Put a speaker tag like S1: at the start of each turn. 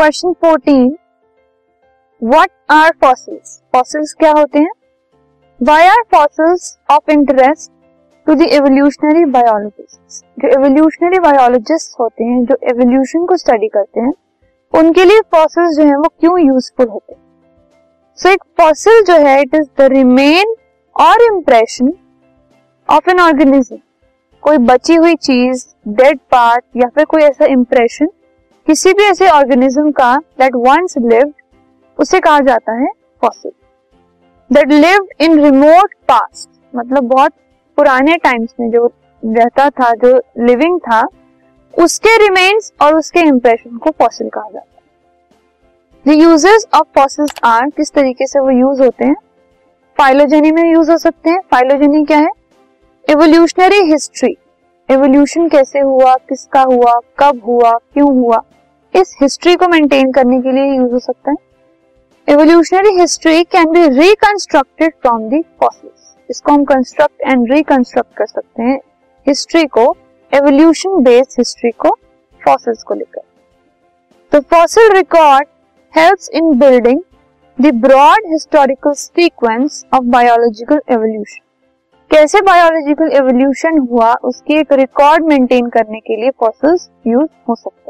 S1: Question fourteen what are fossils fossils क्या होते हैं? Why are fossils of interest to the evolutionary biologist जो evolutionary biologist होते हैं जो एवोल्यूशन को स्टडी करते हैं उनके लिए फॉसिल्स जो है वो क्यों यूजफुल होते हैं? सो so, एक फॉसिल जो है इट इज़ द रिमेन और इम्प्रेशन ऑफ़ एन ऑर्गेनिज्म कोई बची हुई चीज़ डेड पार्ट या फिर कोई ऐसा इम्प्रेशन किसी भी ऐसे ऑर्गेनिज्म का दैट वंस लिव्ड उसे कहा जाता है fossil that lived in remote past मतलब बहुत पुराने टाइम्स में जो रहता था, जो लिविंग था, उसके रिमेन्स और उसके इंप्रेशन को फॉसिल कहा जाता है. The uses of fossils are किस तरीके से वो यूज़ होते हैं? फाइलोजेनी में यूज़ हो सकते हैं. फाइलोजेनी क्या है? एवोल्यूशनरी हिस्ट्री एवोल्यूशन कैसे हुआ? किसका हुआ? कब हुआ? क्यों हुआ? इस हिस्ट्री को मेंटेन करने के लिए यूज़ हो सकता है। Evolutionary history can be reconstructed from the fossils इसको हम कंस्ट्रक्ट एंड रिकंस्ट्रक्ट कर सकते हैं। हिस्ट्री को एवोल्यूशन बेस्ड हिस्ट्री को फॉसिल्स को लेकर। तो fossil record helps in building the broad historical sequence of biological evolution कैसे बायोलॉजिकल एवोल्यूशन हुआ, उसकी एक रिकॉर्ड मेंटेन करने के लिए फॉसिल्स यूज़ हो सकते हैं।